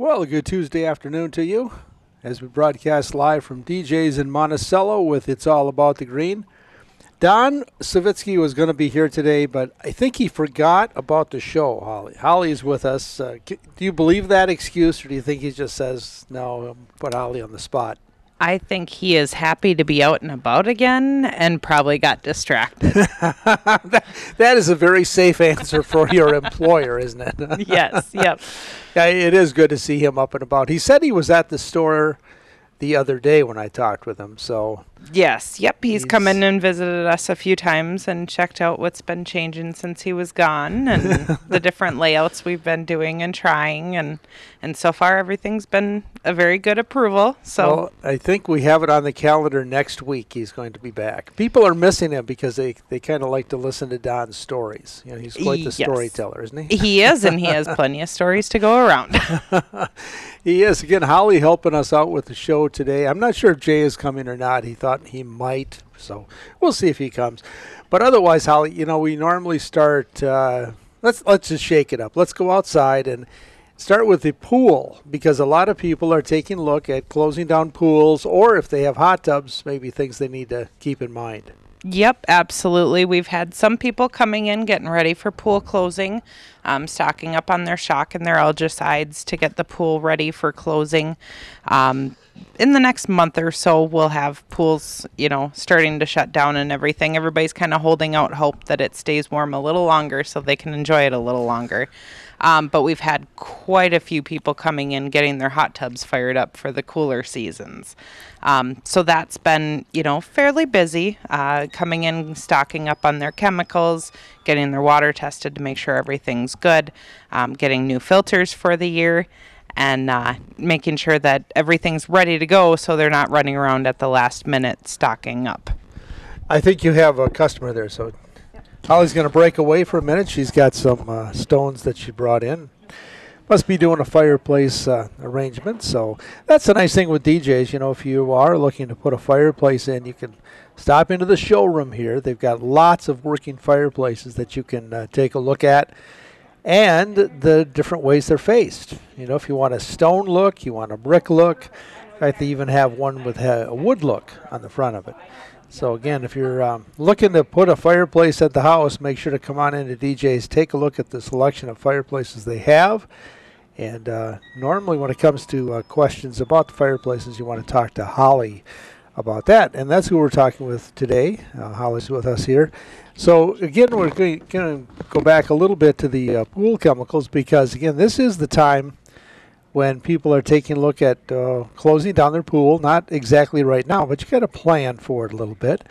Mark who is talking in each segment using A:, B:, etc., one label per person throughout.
A: Well, a good Tuesday afternoon to you as we broadcast live from DJ's in Monticello with It's All About the Green. Don Savitsky was going to be here today, but I think he forgot about the show, Holly. Holly's with us. Uh, do you believe that excuse, or do you think he just says, no, put Holly on the spot?
B: I think he is happy to be out and about again and probably got distracted.
A: that, that is a very safe answer for your employer, isn't it?
B: yes, yep.
A: Yeah, it is good to see him up and about. He said he was at the store the other day when I talked with him. So
B: yes, yep, he's, he's come in and visited us a few times and checked out what's been changing since he was gone and the different layouts we've been doing and trying and and so far everything's been a very good approval. So
A: well, I think we have it on the calendar next week. He's going to be back. People are missing him because they they kind of like to listen to Don's stories. You know, he's quite the yes. storyteller, isn't he?
B: He is, and he has plenty of stories to go around.
A: he is. Again, Holly helping us out with the show today. I'm not sure if Jay is coming or not. He thought he might, so we'll see if he comes. But otherwise, Holly, you know, we normally start. Uh, let's let's just shake it up. Let's go outside and start with the pool because a lot of people are taking a look at closing down pools, or if they have hot tubs, maybe things they need to keep in mind.
B: Yep, absolutely. We've had some people coming in getting ready for pool closing, um, stocking up on their shock and their algicides to get the pool ready for closing. Um, in the next month or so, we'll have pools, you know, starting to shut down and everything. Everybody's kind of holding out hope that it stays warm a little longer so they can enjoy it a little longer. Um, but we've had quite a few people coming in getting their hot tubs fired up for the cooler seasons. Um, so that's been, you know, fairly busy, uh, coming in, stocking up on their chemicals, getting their water tested to make sure everything's good, um, getting new filters for the year, and uh, making sure that everything's ready to go so they're not running around at the last minute stocking up.
A: I think you have a customer there, so Holly's going to break away for a minute. She's got some uh, stones that she brought in. Must be doing a fireplace uh, arrangement. So that's a nice thing with DJs. You know, if you are looking to put a fireplace in, you can stop into the showroom here. They've got lots of working fireplaces that you can uh, take a look at and the different ways they're faced. You know, if you want a stone look, you want a brick look. In fact, they even have one with a wood look on the front of it. So again, if you're um, looking to put a fireplace at the house, make sure to come on into DJ's, take a look at the selection of fireplaces they have. And uh, normally, when it comes to uh, questions about the fireplaces, you want to talk to Holly about that. And that's who we're talking with today. Uh, Holly's with us here. So again, we're going to go back a little bit to the uh, pool chemicals because again, this is the time when people are taking a look at uh, closing down their pool. Not exactly right now, but you got to plan for it a little bit.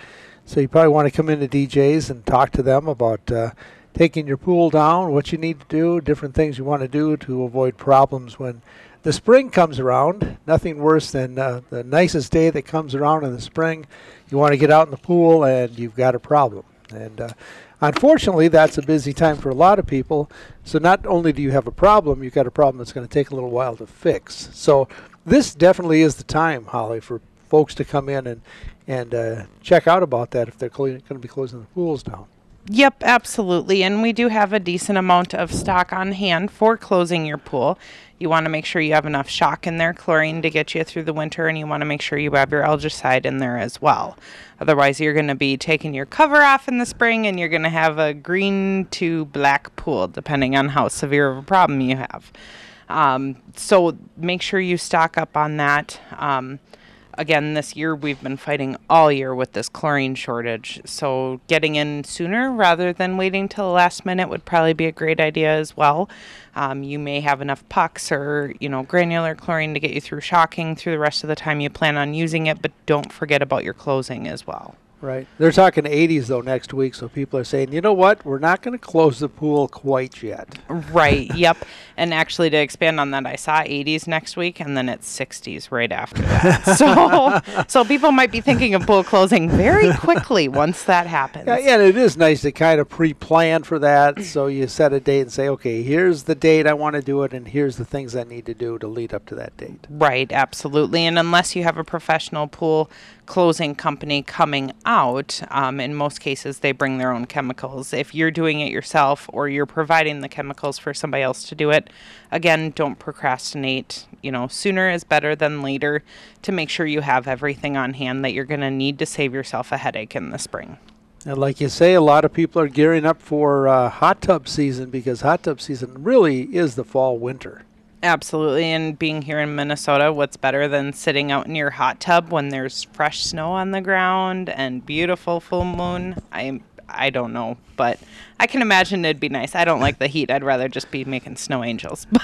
A: So you probably want to come into DJs and talk to them about uh, taking your pool down, what you need to do, different things you want to do to avoid problems when the spring comes around. Nothing worse than uh, the nicest day that comes around in the spring. You want to get out in the pool and you've got a problem. And uh, Unfortunately, that's a busy time for a lot of people. So not only do you have a problem, you've got a problem that's going to take a little while to fix. So this definitely is the time, Holly, for folks to come in and and uh, check out about that if they're going to be closing the pools down.
B: Yep, absolutely. And we do have a decent amount of stock on hand for closing your pool. You want to make sure you have enough shock in there, chlorine to get you through the winter, and you want to make sure you have your algicide in there as well. Otherwise, you're going to be taking your cover off in the spring and you're going to have a green to black pool, depending on how severe of a problem you have. Um, so make sure you stock up on that. Um, again, this year we've been fighting all year with this chlorine shortage. So getting in sooner rather than waiting till the last minute would probably be a great idea as well. Um, you may have enough pucks or you know granular chlorine to get you through shocking through the rest of the time you plan on using it, but don't forget about your closing as well.
A: Right. They're talking 80s though next week, so people are saying, you know what, we're not going to close the pool quite yet.
B: Right. yep. And actually, to expand on that, I saw 80s next week, and then it's 60s right after that. so, so people might be thinking of pool closing very quickly once that happens.
A: Yeah, yeah, and it is nice to kind of pre-plan for that. So you set a date and say, okay, here's the date I want to do it, and here's the things I need to do to lead up to that date.
B: Right. Absolutely. And unless you have a professional pool closing company coming out, um, in most cases, they bring their own chemicals. If you're doing it yourself or you're providing the chemicals for somebody else to do it, again, don't procrastinate. You know, sooner is better than later to make sure you have everything on hand that you're going to need to save yourself a headache in the spring.
A: And like you say, a lot of people are gearing up for uh, hot tub season because hot tub season really is the fall winter.
B: Absolutely. And being here in Minnesota, what's better than sitting out in your hot tub when there's fresh snow on the ground and beautiful full moon? I I don't know, but I can imagine it'd be nice. I don't like the heat. I'd rather just be making snow angels.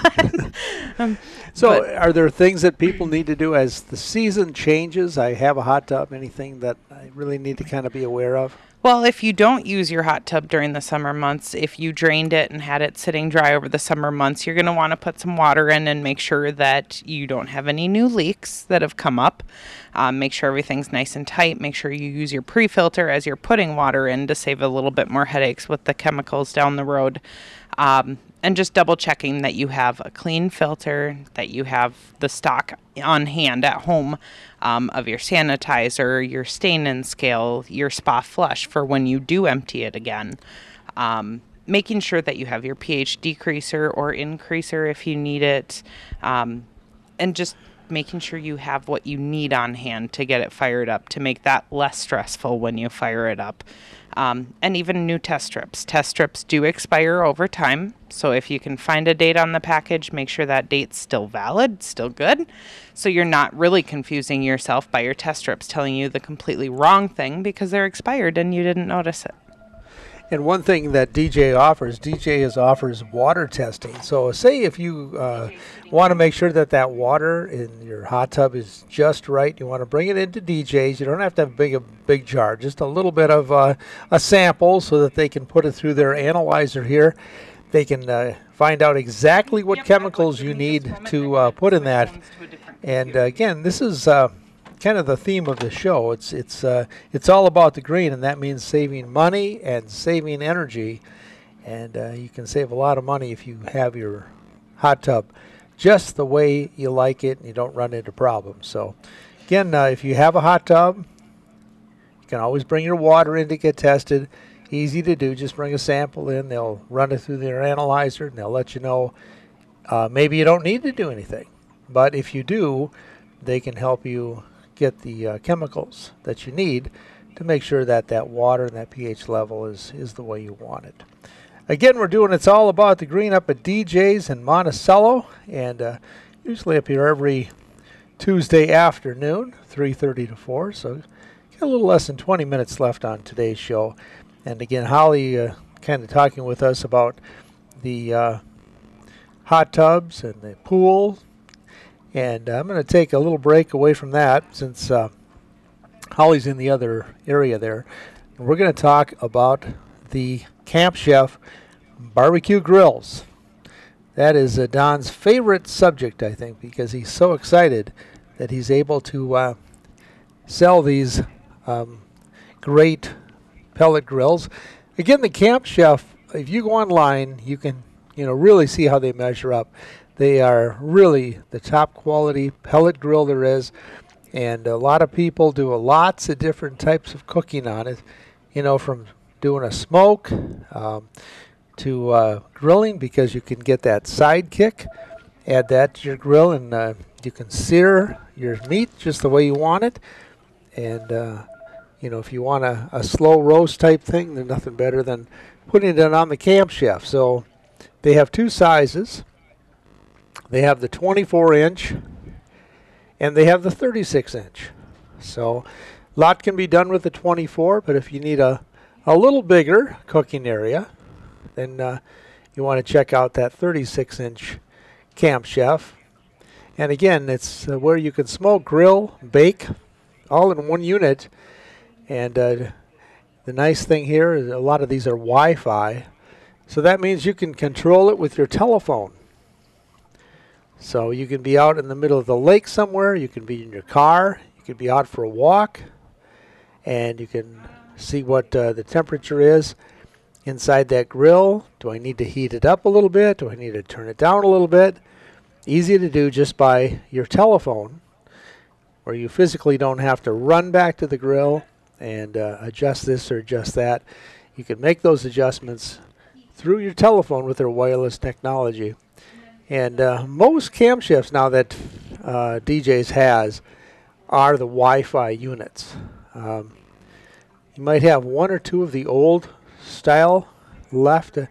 B: But um,
A: So,
B: but-
A: are there things that people need to do as the season changes? I have a hot tub. Anything that I really need to kind of be aware of?
B: Well, if you don't use your hot tub during the summer months, if you drained it and had it sitting dry over the summer months, you're going to want to put some water in and make sure that you don't have any new leaks that have come up. Um, make sure everything's nice and tight. Make sure you use your pre filter as you're putting water in to save a little bit more headaches with the chemicals down the road. Um, and just double checking that you have a clean filter, that you have the stock on hand at home um, of your sanitizer, your stain and scale, your spa flush for when you do empty it again. Um, making sure that you have your pH decreaser or increaser if you need it. Um, and just making sure you have what you need on hand to get it fired up to make that less stressful when you fire it up. Um, and even new test strips. Test strips do expire over time, so if you can find a date on the package, make sure that date's still valid, still good, so you're not really confusing yourself by your test strips telling you the completely wrong thing because they're expired and you didn't notice it.
A: And one thing that DJ offers, DJ is offers water testing. So, say if you uh, want to make sure that that water in your hot tub is just right, you want to bring it into DJ's. You don't have to have a big a big jar, just a little bit of uh, a sample, so that they can put it through their analyzer here. They can uh, find out exactly what chemicals you need to uh, put in that. And uh, again, this is uh, kind of the theme of the show. It's it's uh, it's all about the green, and that means saving money and saving energy. And uh, you can save a lot of money if you have your hot tub just the way you like it, and you don't run into problems. So, again, uh, if you have a hot tub, you can always bring your water in to get tested. Easy to do. Just bring a sample in. They'll run it through their analyzer, and they'll let you know. Uh, maybe you don't need to do anything, but if you do, they can help you get the uh, chemicals that you need to make sure that that water and that pH level is, is the way you want it. Again, we're doing It's All About the Green up at DJ's in Monticello, and uh, usually up here every Tuesday afternoon, 3.30 to 4, so got a little less than 20 minutes left on today's show. And again, Holly uh, kind of talking with us about the uh, hot tubs and the pool and uh, I'm going to take a little break away from that since uh, Holly's in the other area there. We're going to talk about the Camp Chef barbecue grills. That is uh, Don's favorite subject, I think, because he's so excited that he's able to uh, sell these um, great pellet grills. Again, the Camp Chef, if you go online, you can you know really see how they measure up. They are really the top quality pellet grill there is, and a lot of people do lots of different types of cooking on it. You know, from doing a smoke um, to uh, grilling because you can get that side kick. Add that to your grill, and uh, you can sear your meat just the way you want it. And uh, you know, if you want a, a slow roast type thing, there's nothing better than putting it on the Camp Chef. So they have two sizes. They have the 24 inch and they have the 36 inch. So a lot can be done with the 24, but if you need a, a little bigger cooking area, then uh, you want to check out that 36 inch Camp Chef. And again, it's uh, where you can smoke, grill, bake, all in one unit. And uh, the nice thing here is a lot of these are Wi Fi. So that means you can control it with your telephone. So you can be out in the middle of the lake somewhere, you can be in your car, you can be out for a walk, and you can see what uh, the temperature is inside that grill. Do I need to heat it up a little bit? Do I need to turn it down a little bit? Easy to do just by your telephone, where you physically don't have to run back to the grill and uh, adjust this or adjust that. You can make those adjustments through your telephone with their wireless technology. And uh, most Camp Chefs now that uh, DJs has are the Wi-Fi units. Um, you might have one or two of the old style left, uh,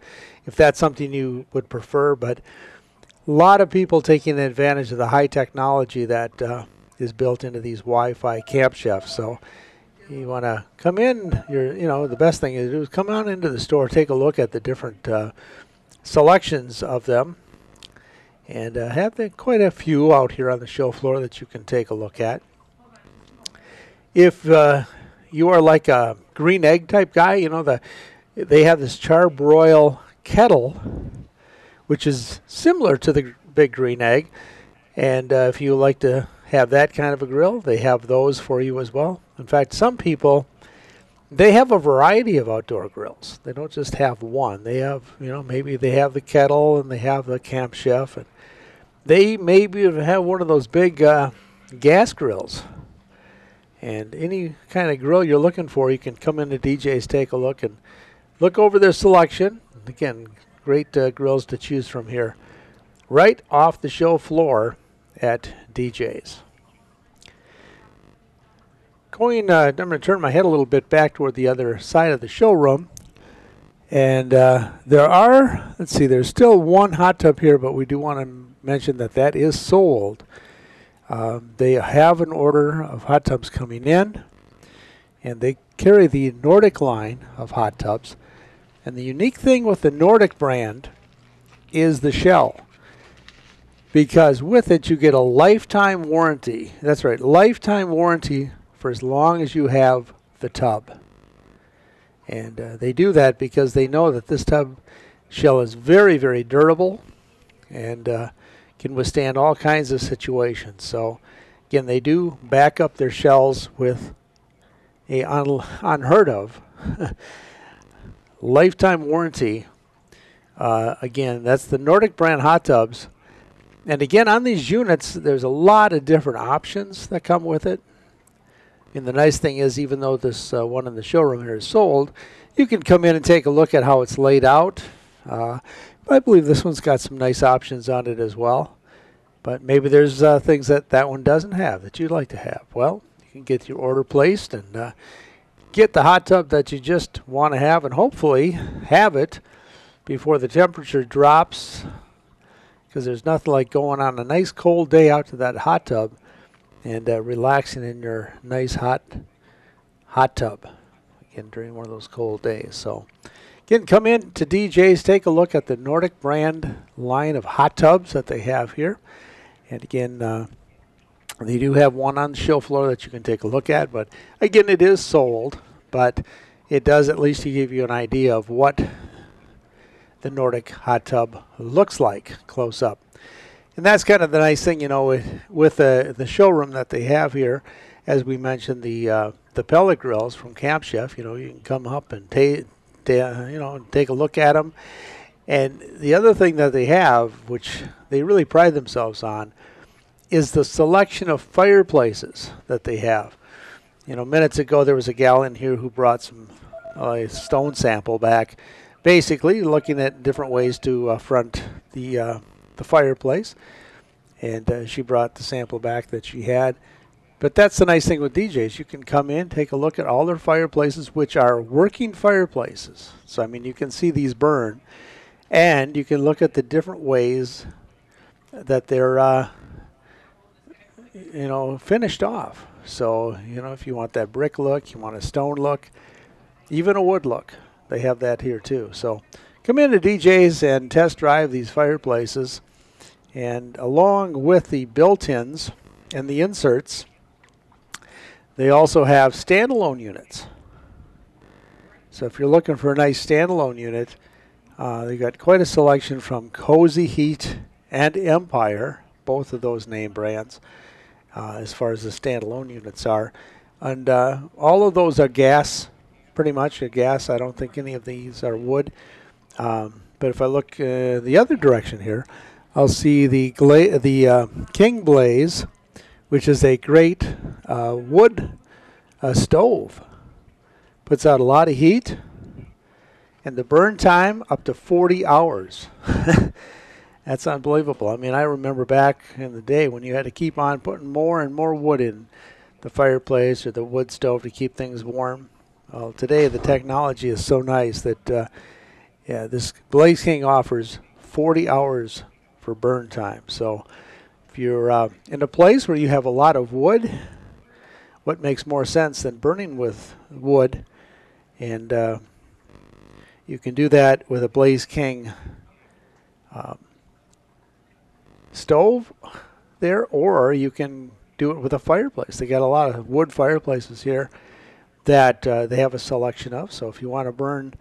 A: if that's something you would prefer. But a lot of people taking advantage of the high technology that uh, is built into these Wi-Fi Camp Chefs. So you want to come in, you're, you know, the best thing to do is come on into the store, take a look at the different uh, selections of them, and uh, have the, quite a few out here on the show floor that you can take a look at. If uh, you are like a green egg type guy, you know the they have this charbroil kettle, which is similar to the big green egg, and uh, if you like to have that kind of a grill, they have those for you as well. In fact, some people they have a variety of outdoor grills. They don't just have one. They have, you know, maybe they have the kettle and they have the camp chef, and they maybe have one of those big uh, gas grills. And any kind of grill you're looking for, you can come into DJ's, take a look, and look over their selection. Again, great uh, grills to choose from here, right off the show floor at DJ's. Going, uh, I'm going to turn my head a little bit back toward the other side of the showroom. And uh, there are, let's see, there's still one hot tub here, but we do want to mention that that is sold. Um, they have an order of hot tubs coming in, and they carry the Nordic line of hot tubs. And the unique thing with the Nordic brand is the shell because with it you get a lifetime warranty. That's right, lifetime warranty for as long as you have the tub. And uh, they do that because they know that this tub shell is very, very durable and uh, can withstand all kinds of situations. So, again, they do back up their shells with a un- unheard of lifetime warranty. Uh, again, that's the Nordic brand hot tubs. And again, on these units, there's a lot of different options that come with it. And the nice thing is, even though this uh, one in the showroom here is sold, you can come in and take a look at how it's laid out. Uh, I believe this one's got some nice options on it as well. But maybe there's uh, things that that one doesn't have that you'd like to have. Well, you can get your order placed and uh, get the hot tub that you just want to have and hopefully have it before the temperature drops because there's nothing like going on a nice cold day out to that hot tub and uh, relaxing in your nice hot hot tub again during one of those cold days. So again, come in to DJ's, take a look at the Nordic brand line of hot tubs that they have here, and again. Uh, they do have one on the show floor that you can take a look at, but again, it is sold. But it does at least give you an idea of what the Nordic hot tub looks like close up. And that's kind of the nice thing, you know, with, with the, the showroom that they have here. As we mentioned, the uh, the pellet grills from Camp Chef, you know, you can come up and take, ta- you know, take a look at them. And the other thing that they have, which they really pride themselves on, is the selection of fireplaces that they have. You know, minutes ago there was a gal in here who brought some uh, stone sample back, basically looking at different ways to uh, front the uh, the fireplace, and uh, she brought the sample back that she had. But that's the nice thing with DJs. You can come in, take a look at all their fireplaces, which are working fireplaces. So I mean, you can see these burn, and you can look at the different ways that they're uh, you know, finished off. So, you know, if you want that brick look, you want a stone look, even a wood look, they have that here too. So, come into DJ's and test drive these fireplaces. And along with the built ins and the inserts, they also have standalone units. So, if you're looking for a nice standalone unit, uh, they got quite a selection from Kozy Heat and Empire, both of those name brands uh, as far as the standalone units are. And uh, all of those are gas, pretty much a gas. I don't think any of these are wood. Um, but if I look uh, the other direction here, I'll see the gla- the uh, King Blaze, which is a great uh, wood uh, stove. Puts out a lot of heat, and the burn time up to 40 hours. That's unbelievable. I mean, I remember back in the day when you had to keep on putting more and more wood in the fireplace or the wood stove to keep things warm. Well, today the technology is so nice that uh, yeah, this Blaze King offers 40 hours for burn time. So if you're uh, in a place where you have a lot of wood, what makes more sense than burning with wood? And uh, you can do that with a Blaze King um, stove there, or you can do it with a fireplace. They got a lot of wood fireplaces here that uh, they have a selection of. So if you want to burn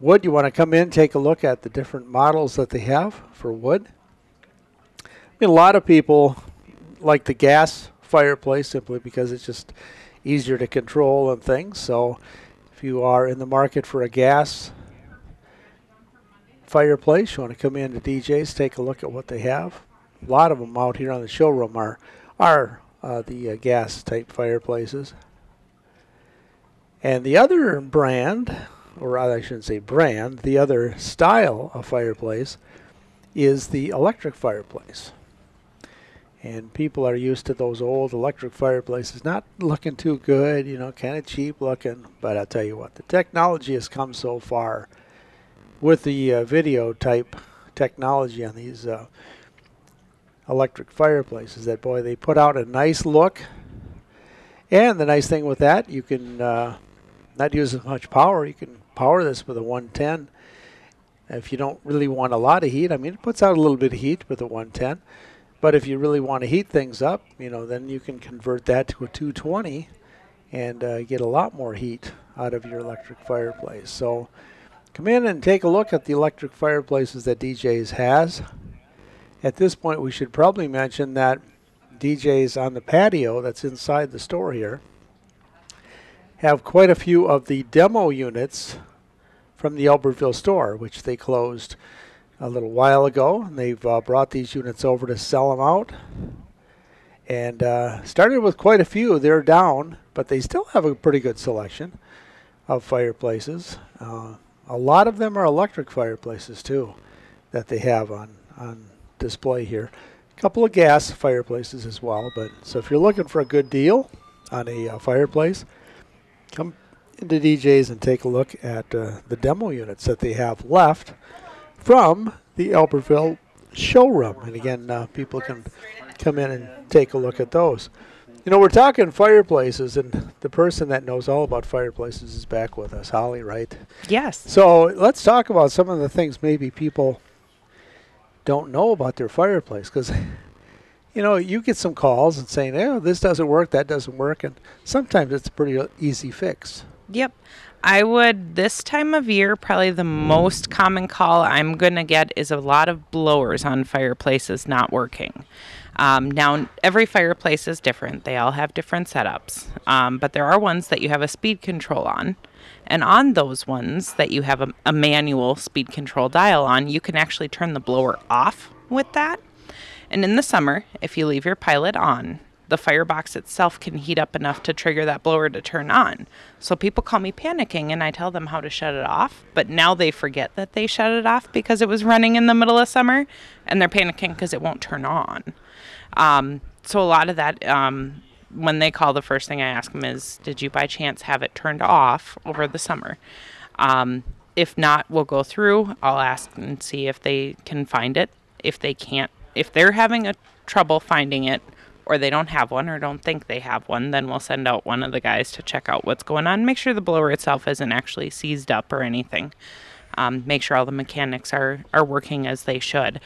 A: wood, you want to come in, take a look at the different models that they have for wood. I mean, a lot of people like the gas fireplace simply because it's just easier to control and things. So if you are in the market for a gas fireplace, you want to come in to DJ's, take a look at what they have. A lot of them out here on the showroom are are uh, the uh, gas type fireplaces. And the other brand, or I shouldn't say brand, the other style of fireplace is the electric fireplace. And people are used to those old electric fireplaces, not looking too good, you know, kind of cheap looking. But I'll tell you what, the technology has come so far with the uh, video type technology on these uh, electric fireplaces that boy they put out a nice look and the nice thing with that you can uh, not use as much power you can power this with a 110 if you don't really want a lot of heat i mean it puts out a little bit of heat with a 110 but if you really want to heat things up you know then you can convert that to a 220 and uh, get a lot more heat out of your electric fireplace. So come in and take a look at the electric fireplaces that dj's has. At this point, we should probably mention that DJs on the patio that's inside the store here have quite a few of the demo units from the Albertville store, which they closed a little while ago. And they've uh, brought these units over to sell them out. And uh, started with quite a few. They're down, but they still have a pretty good selection of fireplaces. Uh, a lot of them are electric fireplaces too that they have on on display here. A couple of gas fireplaces as well. But so if you're looking for a good deal on a uh, fireplace, come into DJ's and take a look at uh, the demo units that they have left from the Albertville showroom. And again, uh, people can come in and take a look at those. You know, we're talking fireplaces, and the person that knows all about fireplaces is back with us, Holly, right?
B: Yes.
A: So let's talk about some of the things maybe people don't know about their fireplace because you know you get some calls and saying oh this doesn't work that doesn't work and sometimes it's a pretty easy fix
B: Yep. I would, this time of year, probably the most common call I'm going to get is a lot of blowers on fireplaces not working. Um, now, every fireplace is different, they all have different setups, um, but there are ones that you have a speed control on. And on those ones that you have a, a manual speed control dial on, you can actually turn the blower off with that. And in the summer, if you leave your pilot on, the firebox itself can heat up enough to trigger that blower to turn on. So people call me panicking and I tell them how to shut it off, but now they forget that they shut it off because it was running in the middle of summer and they're panicking because it won't turn on. Um, so a lot of that, um, when they call, the first thing I ask them is, Did you by chance have it turned off over the summer? Um, if not, we'll go through. I'll ask and see if they can find it. If they can't, if they're having a trouble finding it, or they don't have one or don't think they have one, then we'll send out one of the guys to check out what's going on. Make sure the blower itself isn't actually seized up or anything. Um, make sure all the mechanics are, are working as they should.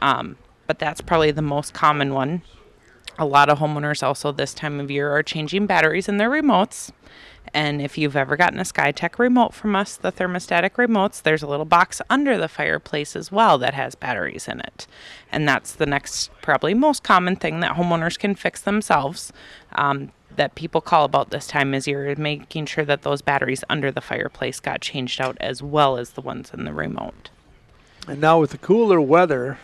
B: Um, but that's probably the most common one. A lot of homeowners also this time of year are changing batteries in their remotes. And if you've ever gotten a SkyTech remote from us, the thermostatic remotes, there's a little box under the fireplace as well that has batteries in it. And that's the next, probably most common thing that homeowners can fix themselves um, that people call about this time is year, making sure that those batteries under the fireplace got changed out as well as the ones in the remote.
A: and now with the cooler weather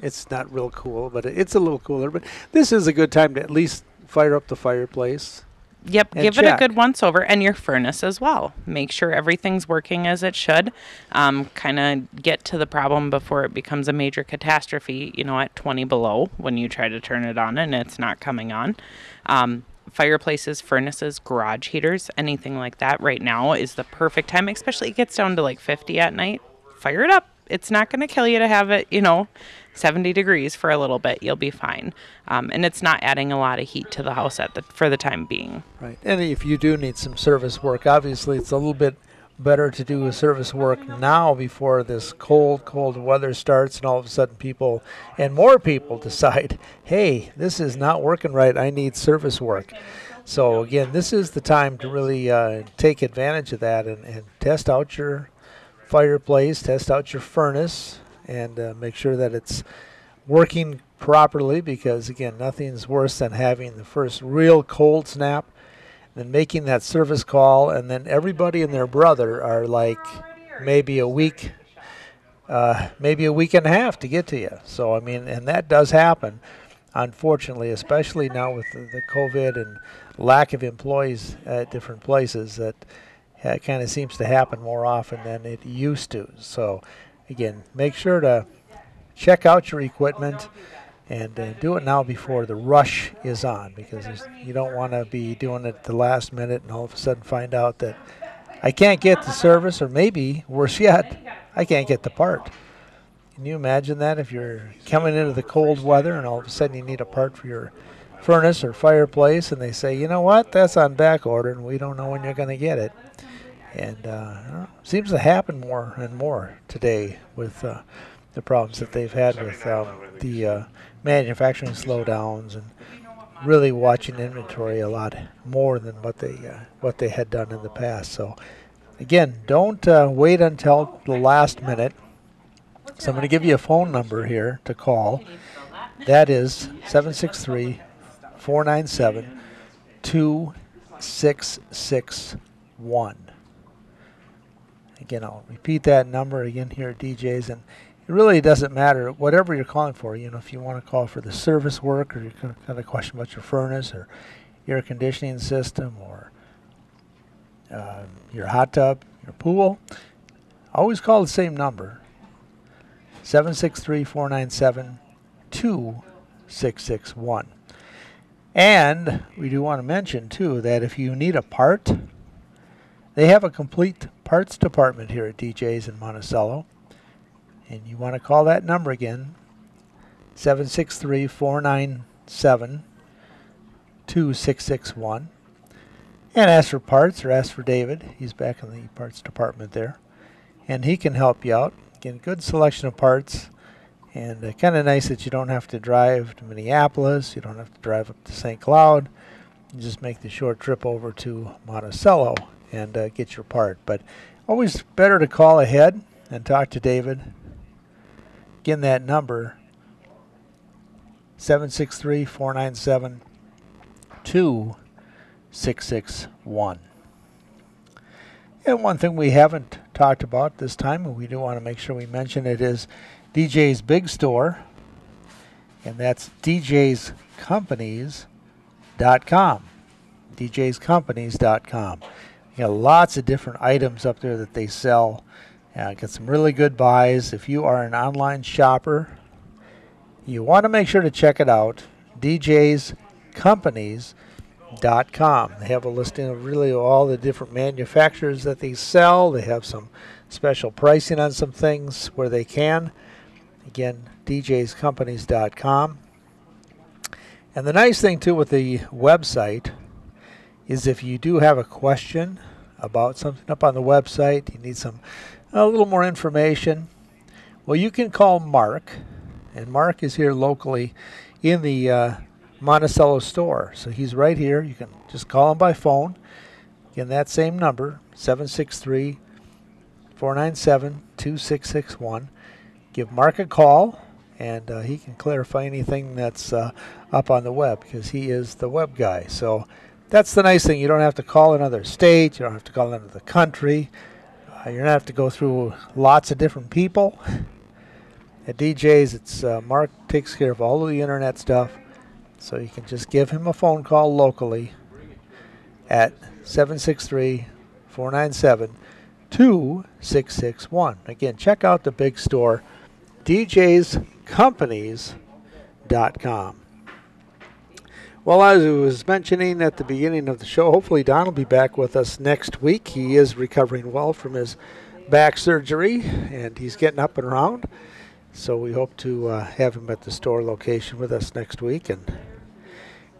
A: it's not real cool but it's a little cooler but this is a good time to at least fire up the fireplace
B: Yep, give it a good once over and your furnace as well. Make sure everything's working as it should. Um, kind of get to the problem before it becomes a major catastrophe, you know, at 20 below when you try to turn it on and it's not coming on. Um, fireplaces, furnaces, garage heaters, anything like that right now is the perfect time, especially it gets down to like 50 at night. Fire it up. It's not going to kill you to have it, you know, 70 degrees for a little bit. You'll be fine. Um, and it's not adding a lot of heat to the house at the, for the time being.
A: Right. And if you do need some service work, obviously it's a little bit better to do service work now before this cold, cold weather starts and all of a sudden people and more people decide, hey, this is not working right. I need service work. So again, this is the time to really uh, take advantage of that and, and test out your fireplace, test out your furnace, and uh, make sure that it's working properly because again, nothing's worse than having the first real cold snap then making that service call, and then everybody and their brother are like maybe a week, uh, maybe a week and a half to get to you. So I mean, and that does happen, unfortunately, especially now with the, the COVID and lack of employees at different places. That uh, kind of seems to happen more often than it used to. So again, make sure to check out your equipment and uh, do it now before the rush is on because you don't want to be doing it at the last minute and all of a sudden find out that I can't get the service or maybe worse yet I can't get the part. Can you imagine that if you're coming into the cold weather and all of a sudden you need a part for your furnace or fireplace and they say, you know what, that's on back order and we don't know when you're going to get it. And uh, seems to happen more and more today with uh, the problems that they've had with um, the uh, manufacturing slowdowns and really watching inventory a lot more than what they uh, what they had done in the past. So again, don't uh, wait until the last minute. So I'm going to give you a phone number here to call. That is 763 497 2661. Again, I'll repeat that number again here at DJ's, and it really doesn't matter whatever you're calling for. You know, if you want to call for the service work, or you're got a question about your furnace, or air conditioning system, or um, your hot tub, your pool, always call the same number 763 497 2661. And we do want to mention, too, that if you need a part, they have a complete parts department here at DJ's in Monticello. And you want to call that number again 763 497 2661. And ask for parts or ask for David. He's back in the parts department there. And he can help you out. Get a good selection of parts. And uh, kind of nice that you don't have to drive to Minneapolis. You don't have to drive up to St. Cloud. You just make the short trip over to Monticello and uh, get your part. But always better to call ahead and talk to David. Again, that number 763 497 2661. And one thing we haven't talked about this time, and we do want to make sure we mention it, is DJ's Big Store. And that's DJ'sCompanies.com. DJ'sCompanies.com. You got lots of different items up there that they sell. Uh, got some really good buys. If you are an online shopper, you want to make sure to check it out. DJ'sCompanies.com. They have a listing of really all the different manufacturers that they sell. They have some special pricing on some things where they can. Again, DJ'sCompanies.com. And the nice thing too with the website is if you do have a question about something up on the website, you need some a little more information, well, you can call Mark, and Mark is here locally in the uh, Monticello store. So he's right here. You can just call him by phone. Again, that same number, 763 497 2661. Give Mark a call, and uh, he can clarify anything that's uh, up on the web because he is the web guy. So that's the nice thing. You don't have to call another state, you don't have to call another country. Uh, you're gonna have to go through lots of different people. At DJ's, it's uh, Mark takes care of all of the internet stuff, so you can just give him a phone call locally, at 763 497 2661. Again, check out the big store, djscompanies.com. Well, as I was mentioning at the beginning of the show, hopefully Don will be back with us next week. He is recovering well from his back surgery and he's getting up and around. So we hope to uh, have him at the store location with us next week and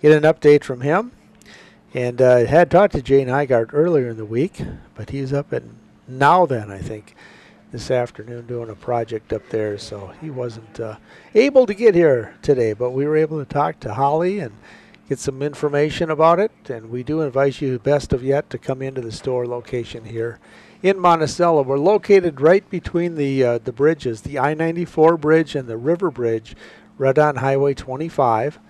A: get an update from him. And uh, I had talked to Jane Nygaard earlier in the week, but he's up at now then, I think, this afternoon doing a project up there. So he wasn't uh, able to get here today, but we were able to talk to Holly and get some information about it. And we do invite you, best of yet, to come into the store location here in Monticello. We're located right between the uh, the bridges, the I-94 bridge and the River Bridge, right on Highway 25.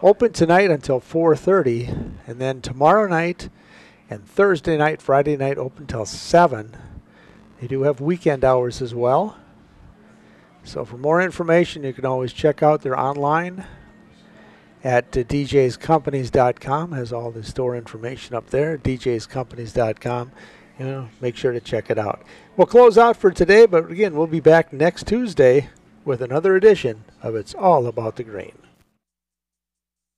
A: Open tonight until 4:30, and then tomorrow night and Thursday night, Friday night open till 7. They do have weekend hours as well. So for more information, you can always check out their online at uh, djscompanies.com. Has all the store information up there. djscompanies.com. You know, make sure to check it out. We'll close out for today, but again, we'll be back next Tuesday with another edition of It's All About the Green.